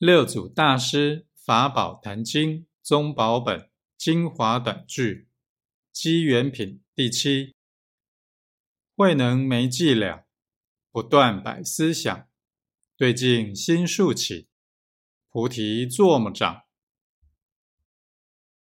六祖大师法宝坛经宗宝本精华短句机缘品第七，慧能没伎俩，不断百思想，对镜心竖起，菩提坐么长？